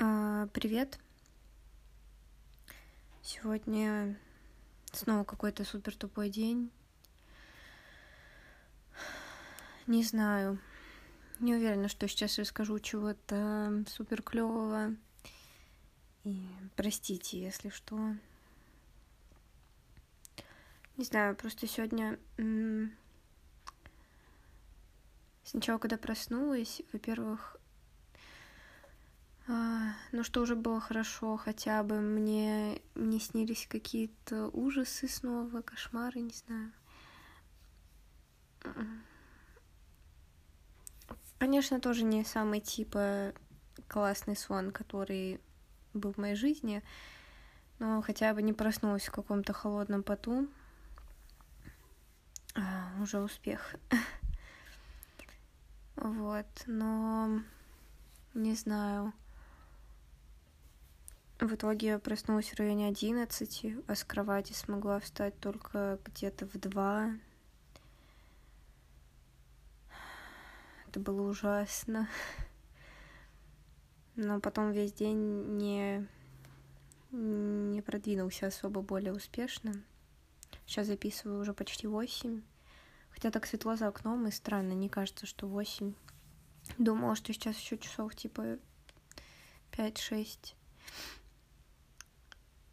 А, привет. Сегодня снова какой-то супер тупой день. Не знаю. Не уверена, что сейчас расскажу чего-то супер клевого. И простите, если что. Не знаю, просто сегодня сначала, когда проснулась, во-первых, ну что уже было хорошо, хотя бы мне не снились какие-то ужасы снова, кошмары, не знаю. Конечно, тоже не самый типа классный сон, который был в моей жизни, но хотя бы не проснулась в каком-то холодном поту. А, уже успех. Вот, но не знаю. В итоге я проснулась в районе одиннадцати, а с кровати смогла встать только где-то в два. Это было ужасно. Но потом весь день не, не продвинулся особо более успешно. Сейчас записываю уже почти восемь. Хотя так светло за окном, и странно, не кажется, что восемь. Думала, что сейчас еще часов типа пять-шесть.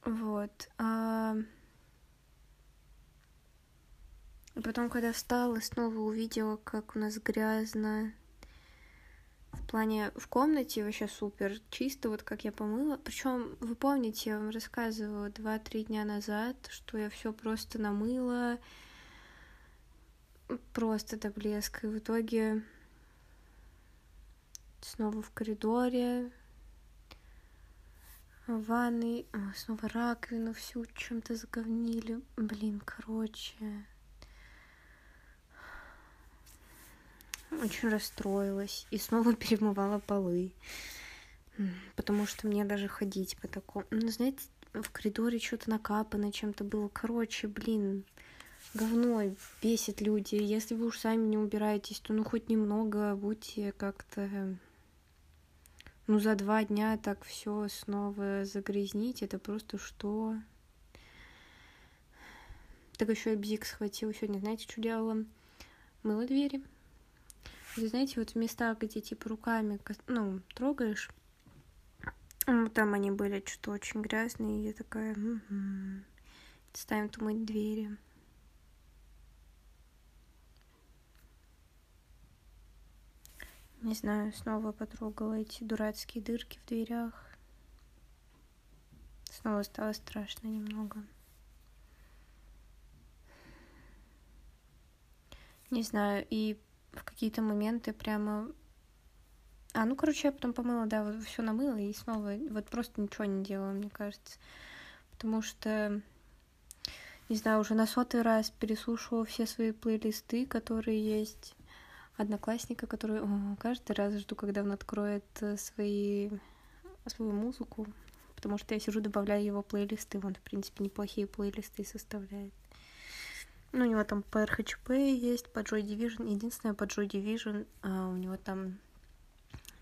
Вот. А... И потом, когда встала, снова увидела, как у нас грязно. В плане в комнате вообще супер чисто, вот как я помыла. Причем, вы помните, я вам рассказывала два-три дня назад, что я все просто намыла, просто до блеска. И в итоге снова в коридоре, ванной, снова раковину всю чем-то заговнили. Блин, короче. Очень расстроилась и снова перемывала полы. Потому что мне даже ходить по такому... Ну, знаете, в коридоре что-то накапано, чем-то было. Короче, блин, говно бесит люди. Если вы уж сами не убираетесь, то ну хоть немного будьте как-то ну, за два дня так все снова загрязнить, это просто что? Так еще и бзик схватил сегодня. Знаете, что делала? Мыла двери. Вы знаете, вот в местах, где типа руками, ну, трогаешь, ну, там они были что-то очень грязные, и я такая, угу. ставим тут двери. Не знаю, снова потрогала эти дурацкие дырки в дверях. Снова стало страшно немного. Не знаю, и в какие-то моменты прямо... А, ну, короче, я потом помыла, да, вот все намыла и снова вот просто ничего не делала, мне кажется. Потому что, не знаю, уже на сотый раз переслушивала все свои плейлисты, которые есть одноклассника, который каждый раз жду, когда он откроет э, свои, свою музыку, потому что я сижу, добавляю его плейлисты, он, в принципе, неплохие плейлисты составляет. Ну, у него там по RHP есть, по Joy Division. Единственное, по Joy Division а, у него там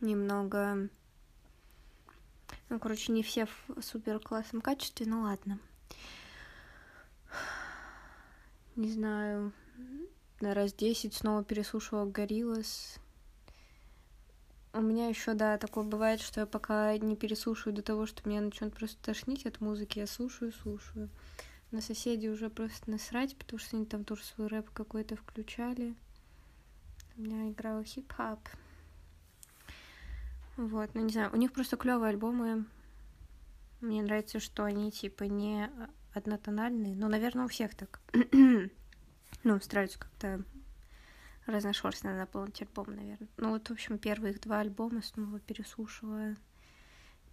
немного... Ну, короче, не все в супер классном качестве, ну ладно. Не знаю, на раз десять снова переслушивала Гориллас. У меня еще, да, такое бывает, что я пока не переслушаю до того, что меня начнет просто тошнить от музыки, я слушаю, слушаю. На соседей уже просто насрать, потому что они там тоже свой рэп какой-то включали. У меня играл хип-хап. Вот, ну не знаю, у них просто клевые альбомы. Мне нравится, что они типа не однотональные. Ну, наверное, у всех так. Ну, стараются как-то разношерстно наполнить альбом, наверное. Ну, вот, в общем, первые их два альбома снова переслушивала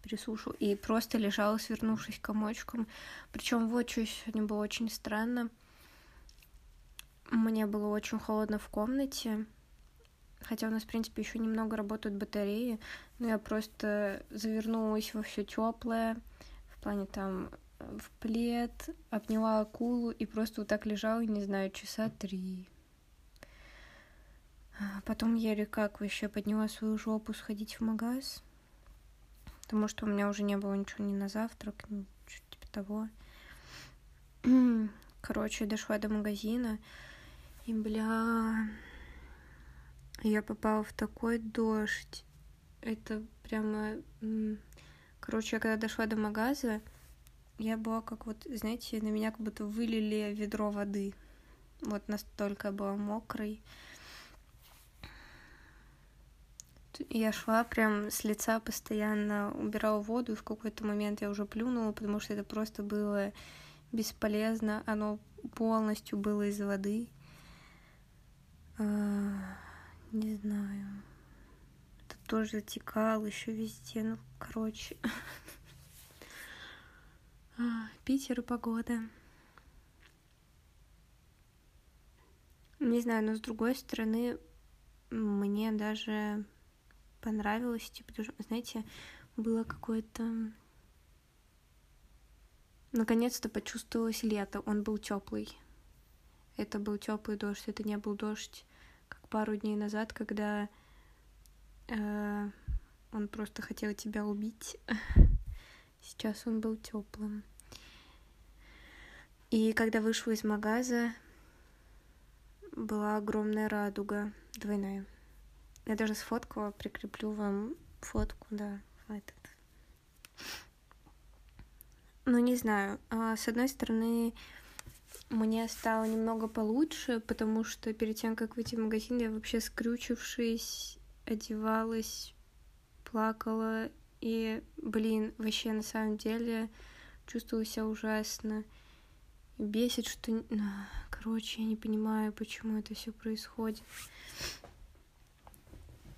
переслушивала и просто лежала, свернувшись комочком. Причем вот что сегодня было очень странно. Мне было очень холодно в комнате, хотя у нас, в принципе, еще немного работают батареи, но я просто завернулась во все теплое, в плане там в плед, обняла акулу и просто вот так лежала, не знаю, часа три. А потом еле как вообще подняла свою жопу сходить в магаз. потому что у меня уже не было ничего ни на завтрак, ни что типа того. Короче, дошла до магазина, и, бля, я попала в такой дождь. Это прямо... Короче, я когда дошла до магаза, я была как вот, знаете, на меня как будто вылили ведро воды. Вот настолько я была мокрой. Я шла прям с лица постоянно, убирала воду, и в какой-то момент я уже плюнула, потому что это просто было бесполезно. Оно полностью было из воды. А, не знаю. Это тоже затекало еще везде. Ну, короче. Питер и погода. Не знаю, но с другой стороны, мне даже понравилось, типа, знаете, было какое-то... Наконец-то почувствовалось лето, он был теплый. Это был теплый дождь, это не был дождь, как пару дней назад, когда э, он просто хотел тебя убить. Сейчас он был теплым. И когда вышла из магаза, была огромная радуга, двойная. Я даже сфоткала, прикреплю вам фотку, да, этот. Ну, не знаю. А, с одной стороны, мне стало немного получше, потому что перед тем, как выйти в магазин, я вообще скрючившись, одевалась, плакала. И, блин, вообще на самом деле чувствовала себя ужасно. И бесит, что... Ну, короче, я не понимаю, почему это все происходит.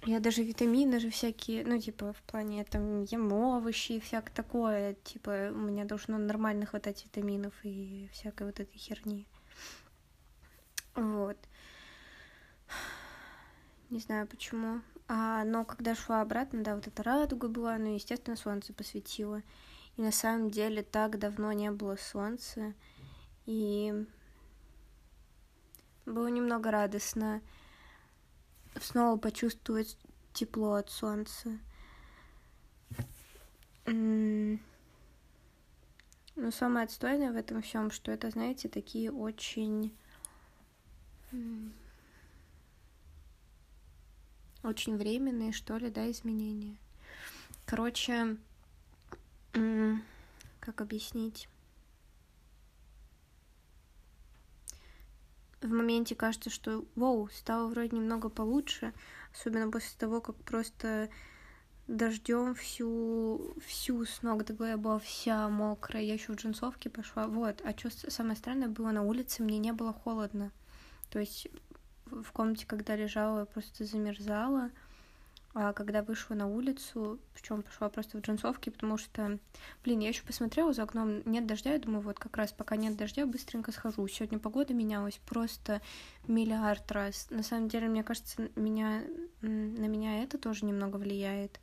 Я даже витамины же всякие, ну, типа, в плане, я там ем овощи и всякое такое, типа, у меня должно нормально хватать витаминов и всякой вот этой херни. Вот. Не знаю почему. А, но когда шла обратно, да, вот эта радуга была, ну, естественно, солнце посветило. И на самом деле так давно не было солнца. И было немного радостно снова почувствовать тепло от солнца. Но самое отстойное в этом всем, что это, знаете, такие очень очень временные, что ли, да, изменения. Короче, как объяснить? в моменте кажется, что вау, стало вроде немного получше, особенно после того, как просто дождем всю, всю с ног до головы была вся мокрая, я еще в джинсовке пошла, вот, а что самое странное было, на улице мне не было холодно, то есть в комнате, когда лежала, я просто замерзала, а когда вышла на улицу, причем пошла просто в джинсовке, потому что, блин, я еще посмотрела за окном, нет дождя, я думаю, вот как раз пока нет дождя, быстренько схожу. Сегодня погода менялась просто миллиард раз. На самом деле, мне кажется, меня, на меня это тоже немного влияет.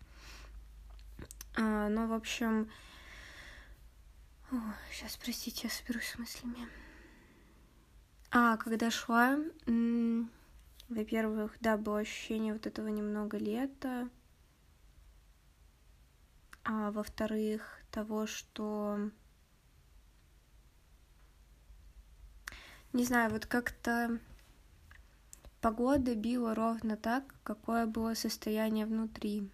А, но, в общем... О, сейчас, простите, я соберусь с мыслями. А, когда шла, во-первых, да, было ощущение вот этого немного лета. А во-вторых, того, что... Не знаю, вот как-то погода била ровно так, какое было состояние внутри.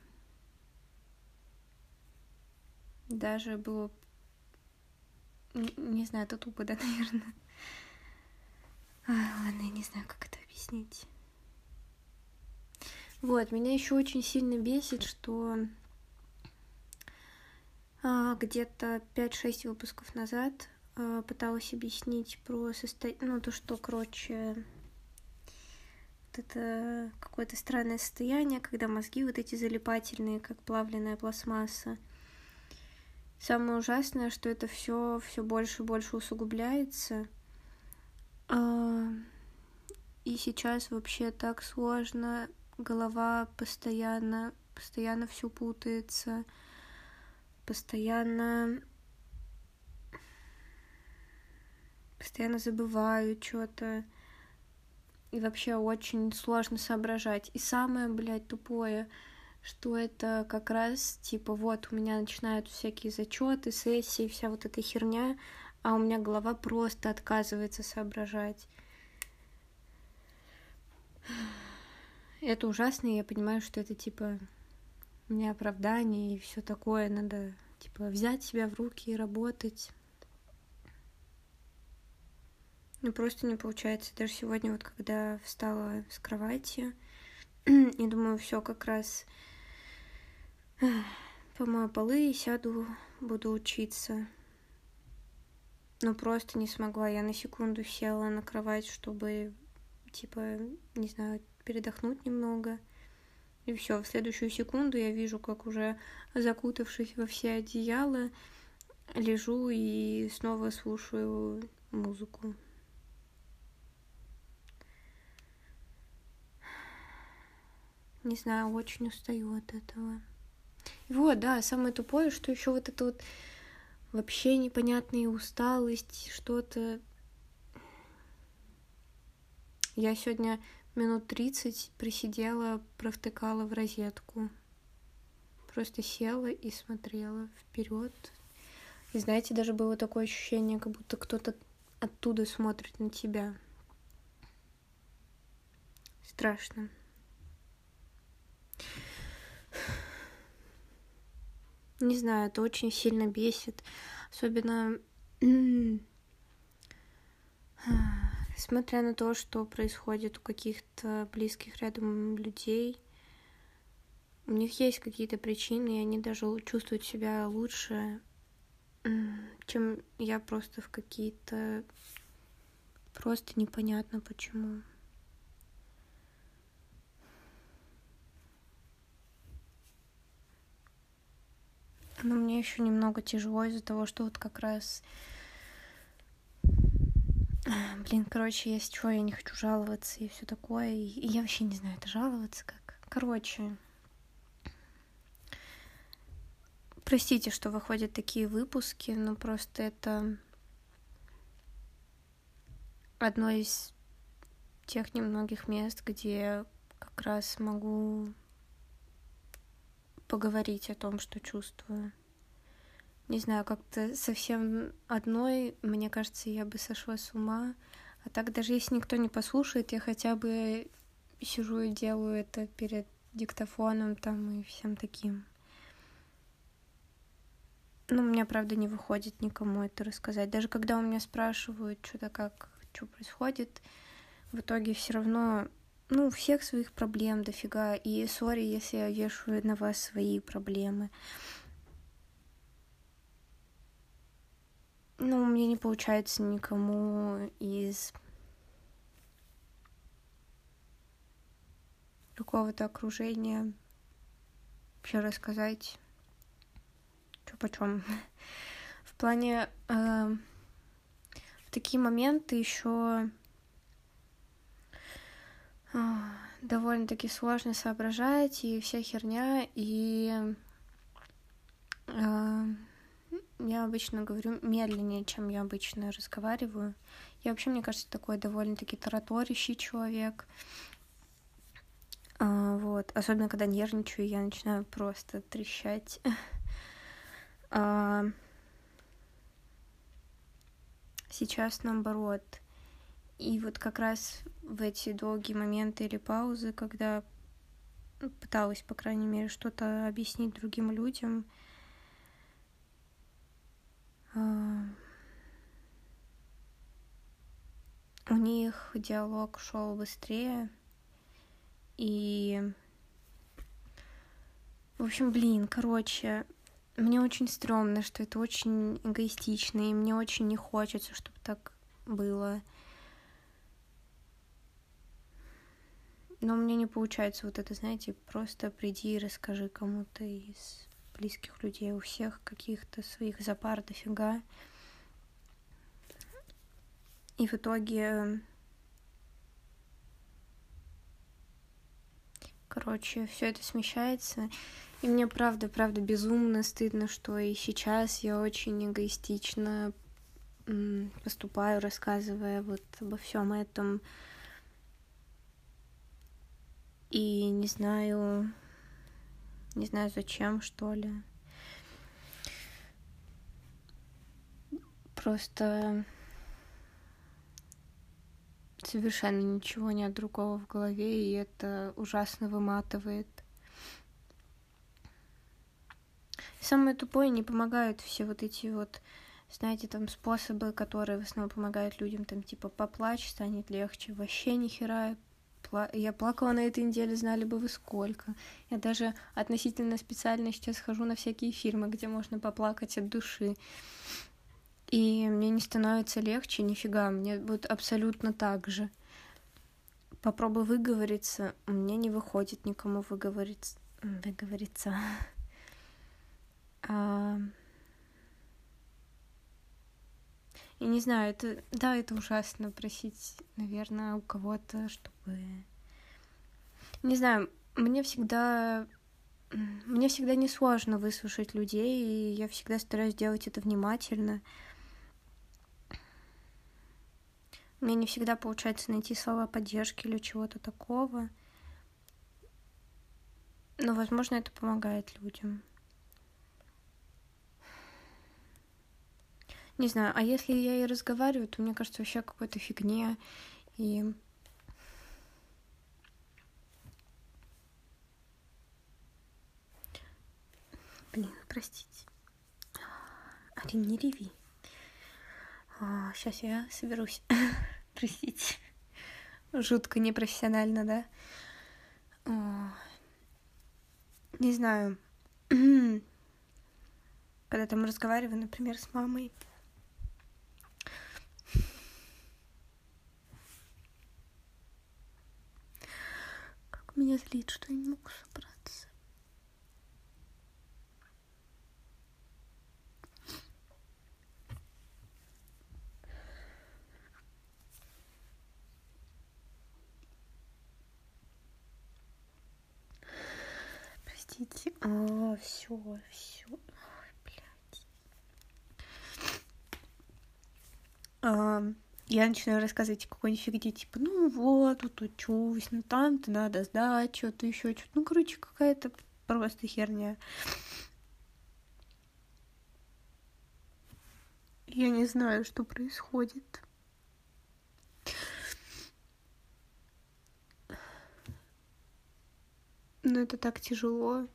Даже было... Не знаю, это тупо, да, наверное. Ай, ладно, я не знаю, как это объяснить. Вот, меня еще очень сильно бесит, что а, где-то 5-6 выпусков назад а, пыталась объяснить про состояние, ну, то, что, короче, вот это какое-то странное состояние, когда мозги вот эти залипательные, как плавленная пластмасса. Самое ужасное, что это все все больше и больше усугубляется. А, и сейчас вообще так сложно голова постоянно, постоянно все путается, постоянно, постоянно забываю что-то. И вообще очень сложно соображать. И самое, блядь, тупое, что это как раз типа вот у меня начинают всякие зачеты, сессии, вся вот эта херня, а у меня голова просто отказывается соображать. Это ужасно, и я понимаю, что это типа не оправдание и все такое, надо типа взять себя в руки и работать. Ну просто не получается. Даже сегодня вот когда встала с кровати, и думаю, все как раз помою полы и сяду, буду учиться. Но просто не смогла. Я на секунду села на кровать, чтобы, типа, не знаю, передохнуть немного. И все, в следующую секунду я вижу, как уже закутавшись во все одеяла, лежу и снова слушаю музыку. Не знаю, очень устаю от этого. И вот, да, самое тупое, что еще вот это вот вообще непонятная усталость, что-то. Я сегодня минут 30 присидела, провтыкала в розетку. Просто села и смотрела вперед. И знаете, даже было такое ощущение, как будто кто-то оттуда смотрит на тебя. Страшно. Не знаю, это очень сильно бесит. Особенно Несмотря на то, что происходит у каких-то близких рядом людей, у них есть какие-то причины, и они даже чувствуют себя лучше, чем я просто в какие-то... Просто непонятно почему. Но мне еще немного тяжело из-за того, что вот как раз Блин, короче, есть что, я не хочу жаловаться и все такое. И я вообще не знаю, это жаловаться как. Короче, простите, что выходят такие выпуски, но просто это одно из тех немногих мест, где как раз могу поговорить о том, что чувствую не знаю, как-то совсем одной, мне кажется, я бы сошла с ума. А так даже если никто не послушает, я хотя бы сижу и делаю это перед диктофоном там и всем таким. Ну, у меня, правда, не выходит никому это рассказать. Даже когда у меня спрашивают, что-то как, что происходит, в итоге все равно, ну, всех своих проблем дофига. И сори, если я вешаю на вас свои проблемы. Ну, у меня не получается никому из какого-то окружения вообще рассказать, что почем. В плане э, в такие моменты еще э, довольно-таки сложно соображать и вся херня и э, я обычно говорю медленнее, чем я обычно разговариваю. Я вообще, мне кажется, такой довольно-таки тараторящий человек. А, вот. Особенно, когда нервничаю, я начинаю просто трещать. а, сейчас наоборот. И вот как раз в эти долгие моменты или паузы, когда пыталась, по крайней мере, что-то объяснить другим людям, у них диалог шел быстрее. И... В общем, блин, короче, мне очень стрёмно, что это очень эгоистично, и мне очень не хочется, чтобы так было. Но мне не получается вот это, знаете, просто приди и расскажи кому-то из близких людей, у всех каких-то своих запар дофига. И в итоге, короче, все это смещается. И мне правда, правда безумно стыдно, что и сейчас я очень эгоистично поступаю, рассказывая вот обо всем этом. И не знаю, Не знаю, зачем, что ли. Просто совершенно ничего нет другого в голове, и это ужасно выматывает. Самое тупое, не помогают все вот эти вот, знаете, там способы, которые в основном помогают людям, там типа поплачь, станет легче. Вообще ни хера. Я плакала на этой неделе, знали бы вы сколько. Я даже относительно специально сейчас хожу на всякие фильмы, где можно поплакать от души. И мне не становится легче, нифига, мне будет абсолютно так же. Попробуй выговориться, меня не выходит никому выговориться. Выговориться. А... Я не знаю, это, да, это ужасно просить, наверное, у кого-то, чтобы... Не знаю, мне всегда... Мне всегда несложно выслушать людей, и я всегда стараюсь делать это внимательно. Меня не всегда получается найти слова поддержки или чего-то такого. Но, возможно, это помогает людям. Не знаю, а если я и разговариваю, то мне кажется вообще какой-то фигне. И Блин, простите. Арин, не реви. А, сейчас я соберусь. Простите. Жутко непрофессионально, да? О, не знаю. Когда там разговариваю, например, с мамой, меня злит, что я не могу собраться. Простите. А, все, все. Ой, блядь. А, я начинаю рассказывать какой-нибудь фигне, типа, ну вот, тут учусь, ну там-то надо сдать, что-то еще, что-то. Ну, короче, какая-то просто херня. Я не знаю, что происходит. Но это так тяжело.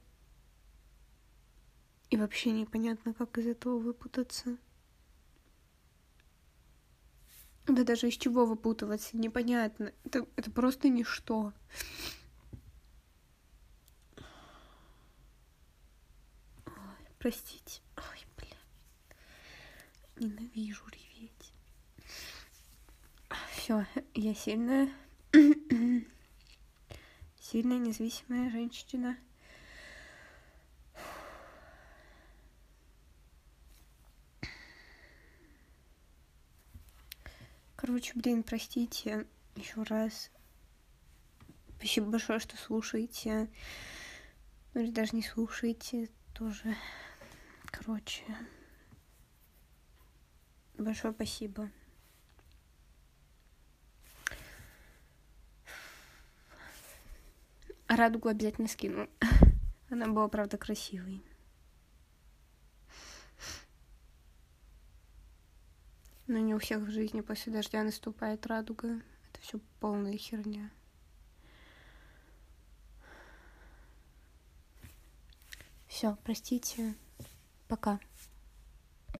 И вообще непонятно, как из этого выпутаться. Да даже из чего выпутываться, непонятно. Это, это просто ничто. Ой, простите. Ой, бля. Ненавижу реветь. Все, я сильная. сильная, независимая женщина. Короче, блин, простите еще раз. Спасибо большое, что слушаете. Ну или даже не слушаете тоже. Короче. Большое спасибо. Радугу обязательно скину. Она была, правда, красивой. Но не у всех в жизни после дождя наступает радуга. Это все полная херня. Все, простите. Пока.